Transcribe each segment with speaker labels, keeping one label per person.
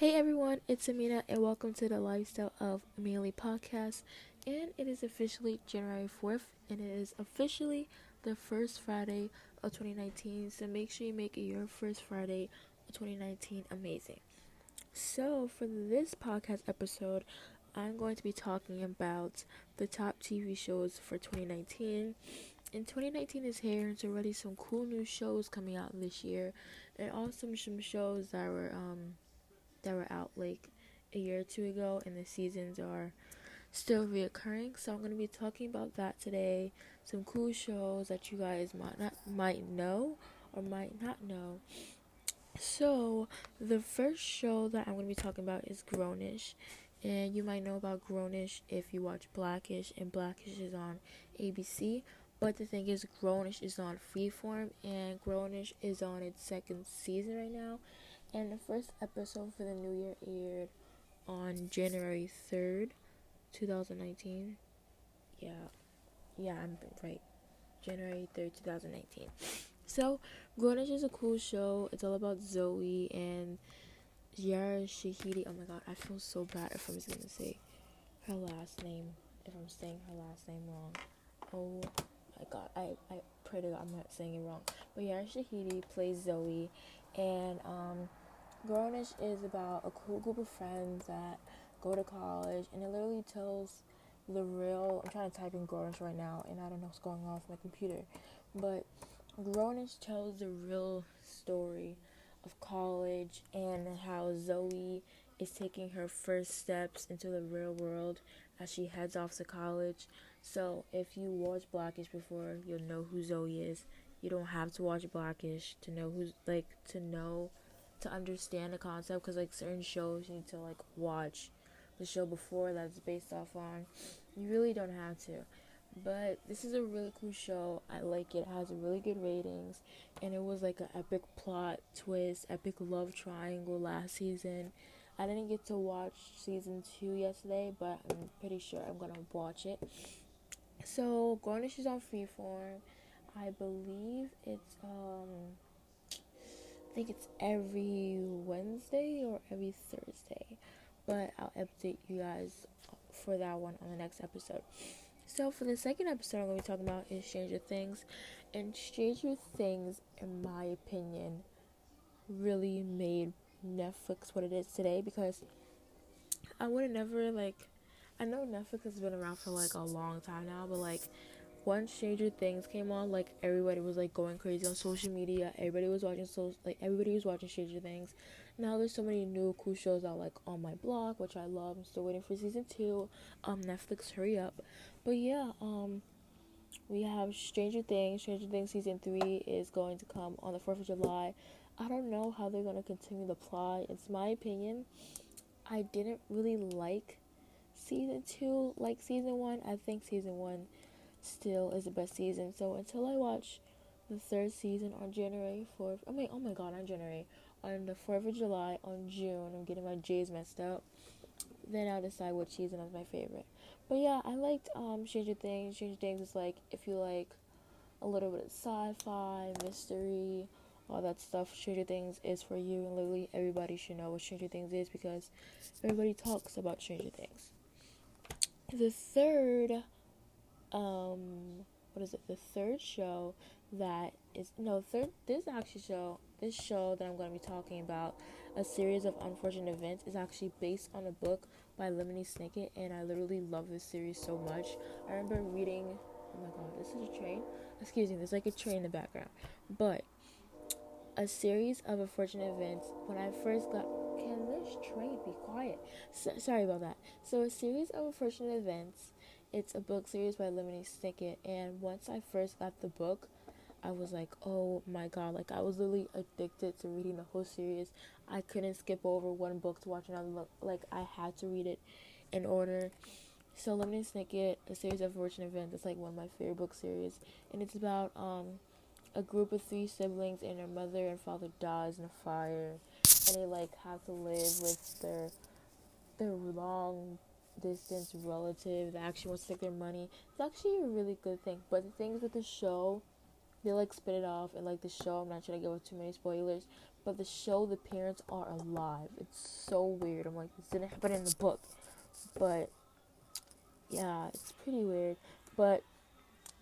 Speaker 1: Hey everyone, it's Amina and welcome to the Lifestyle of Amelie podcast. And it is officially January 4th and it is officially the first Friday of 2019. So make sure you make your first Friday of 2019 amazing. So for this podcast episode, I'm going to be talking about the top TV shows for 2019. And 2019 is here, and so already some cool new shows coming out this year, and also some shows that were um that were out like a year or two ago, and the seasons are still reoccurring. So I'm going to be talking about that today. Some cool shows that you guys might not might know or might not know. So the first show that I'm going to be talking about is Grownish. And you might know about Grownish if you watch Blackish, and Blackish is on ABC. But the thing is, Grownish is on Freeform, and Grownish is on its second season right now. And the first episode for the new year aired on January 3rd, 2019. Yeah, yeah, I'm right. January 3rd, 2019. So, Grownish is a cool show. It's all about Zoe and Yara Shahidi. Oh my god, I feel so bad if I'm just gonna say her last name. If I'm saying her last name wrong. Oh my god, I, I pray to God I'm not saying it wrong. But Yara Shahidi plays Zoe, and um, Grownish is about a cool group of friends that go to college, and it literally tells the real. I'm trying to type in Grownish right now, and I don't know what's going on with my computer, but Grownish tells the real story of college and how Zoe is taking her first steps into the real world as she heads off to college. So, if you watched Blackish before, you'll know who Zoe is. You don't have to watch Blackish to know who's like to know to understand the concept because like certain shows you need to like watch the show before that's based off on. You really don't have to. But this is a really cool show. I like it. It has really good ratings and it was like an epic plot twist, epic love triangle last season. I didn't get to watch season 2 yesterday, but I'm pretty sure I'm going to watch it. So, Grownish is on Freeform. I believe it's um I think it's every Wednesday or every Thursday. But I'll update you guys for that one on the next episode. So for the second episode I'm to be talking about is Stranger Things. And Stranger Things, in my opinion, really made Netflix what it is today because I would have never like I know Netflix has been around for like a long time now, but like once Stranger Things came on, like everybody was like going crazy on social media. Everybody was watching so like everybody was watching Stranger Things. Now there's so many new cool shows out like on my blog, which I love. I'm still waiting for season two. Um, Netflix, hurry up. But yeah, um, we have Stranger Things. Stranger Things season three is going to come on the Fourth of July. I don't know how they're gonna continue the plot. It's my opinion. I didn't really like season two like season one. I think season one still is the best season. So until I watch the third season on January 4th, I mean, oh my god, on January, on the 4th of July, on June, I'm getting my J's messed up, then I'll decide which season is my favorite. But yeah, I liked um, Stranger Things. Stranger Things is like, if you like a little bit of sci fi, mystery, all that stuff, Stranger Things is for you. And literally, everybody should know what Stranger Things is because everybody talks about Stranger Things. The third um what is it the third show that is no third this actually show this show that i'm going to be talking about a series of unfortunate events is actually based on a book by lemony snicket and i literally love this series so much. I remember reading oh my god this is a train? Excuse me there's like a train in the background. But a series of unfortunate events when i first got can this train be quiet? So, sorry about that. So a series of unfortunate events it's a book series by Lemony Snicket, and once I first got the book, I was like, oh my god, like I was literally addicted to reading the whole series. I couldn't skip over one book to watch another book. Like I had to read it in order. So Lemony Snicket, a series of fortunate events, it's like one of my favorite book series, and it's about um a group of three siblings and their mother and father dies in a fire, and they like have to live with their their long distance relative that actually wants to take their money. It's actually a really good thing. But the things with the show, they like spit it off and like the show. I'm not trying to give too many spoilers, but the show the parents are alive. It's so weird. I'm like, this didn't happen in the book, but yeah, it's pretty weird. But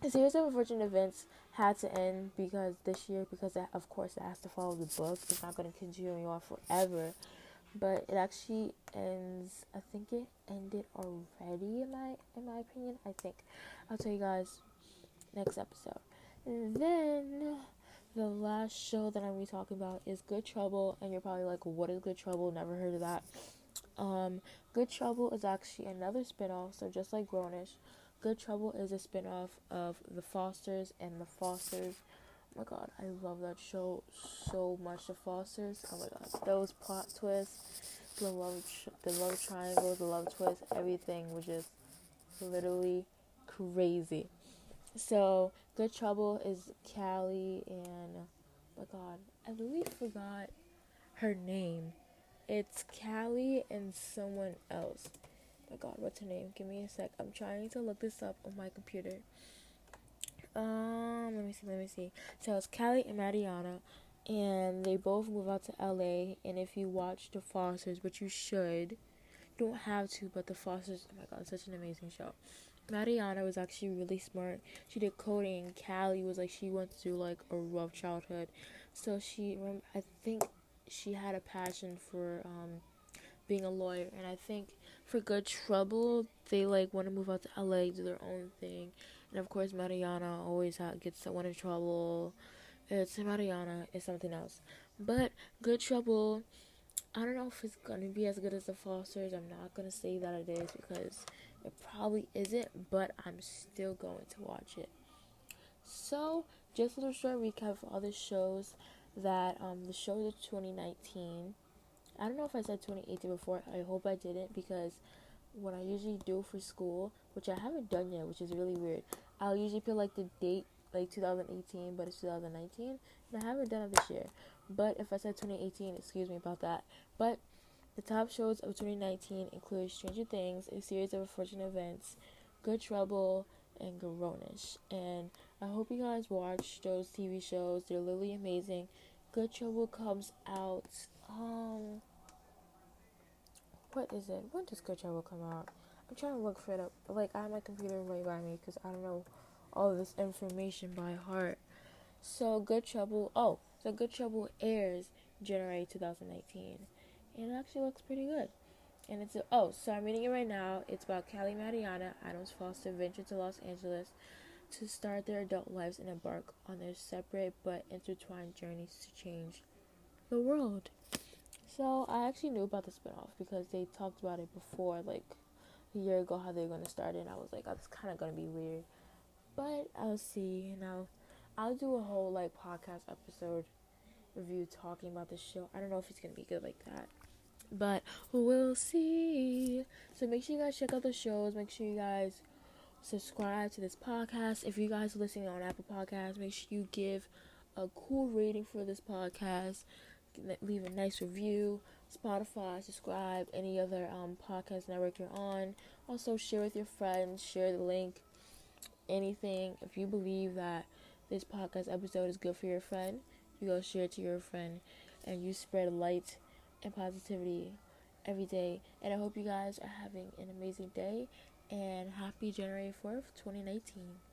Speaker 1: the series of unfortunate events had to end because this year, because of course it has to follow the book. It's not going to continue on forever, but it actually ends. I think it ended already. In my in my opinion, I think. I'll tell you guys next episode. And then the last show that I'm gonna be talking about is Good Trouble, and you're probably like, "What is Good Trouble?" Never heard of that. Um, Good Trouble is actually another spinoff, so just like Grownish, Good Trouble is a spinoff of The Fosters and The Fosters. My god, I love that show so much. The Fosters, oh my god, those plot twists, the love, the love triangle, the love twist, everything was just literally crazy. So, Good Trouble is Callie and, oh my god, I literally forgot her name. It's Callie and someone else. Oh my god, what's her name? Give me a sec. I'm trying to look this up on my computer. Um, let me see, let me see. So it's Callie and Mariana, and they both move out to LA. And if you watch The Fosters, which you should, you don't have to, but The Fosters, oh my god, such an amazing show. Mariana was actually really smart. She did coding. Callie was like she went through like a rough childhood, so she I think she had a passion for um, being a lawyer, and I think for Good Trouble they like want to move out to LA, do their own thing, and of course Mariana always gets someone in trouble. It's Mariana, it's something else, but Good Trouble. I don't know if it's gonna be as good as the Fosters. I'm not gonna say that it is because it probably isn't, but I'm still going to watch it. So, just a little short recap of all the shows that um the shows of 2019. I don't know if I said 2018 before. I hope I didn't because what I usually do for school, which I haven't done yet, which is really weird. I'll usually put like the date like 2018, but it's 2019, and I haven't done it this year. But if I said 2018, excuse me about that. But the top shows of 2019 include Stranger Things, a series of unfortunate events, Good Trouble, and Grownish. And I hope you guys watch those TV shows. They're literally amazing. Good Trouble comes out. Um, what is it? When does Good Trouble come out? I'm trying to look for it up. Like I have my computer right by me because I don't know all this information by heart. So Good Trouble. Oh, so Good Trouble airs January 2019 and it actually looks pretty good. And it's a, oh, so I'm reading it right now. It's about Callie Mariana Adams Foster venture to Los Angeles to start their adult lives and embark on their separate but intertwined journeys to change the world. So I actually knew about the spinoff because they talked about it before, like a year ago, how they were gonna start it. And I was like, oh, it's kind of gonna be weird, but I'll see. And I'll I'll do a whole like podcast episode review talking about the show. I don't know if it's gonna be good like that but we'll see. So make sure you guys check out the shows. Make sure you guys subscribe to this podcast. If you guys are listening on Apple Podcasts, make sure you give a cool rating for this podcast. Leave a nice review. Spotify, subscribe, any other um, podcast network you're on. Also, share with your friends. Share the link. Anything. If you believe that this podcast episode is good for your friend, you go share it to your friend, and you spread light and positivity every day. And I hope you guys are having an amazing day and happy January 4th, 2019.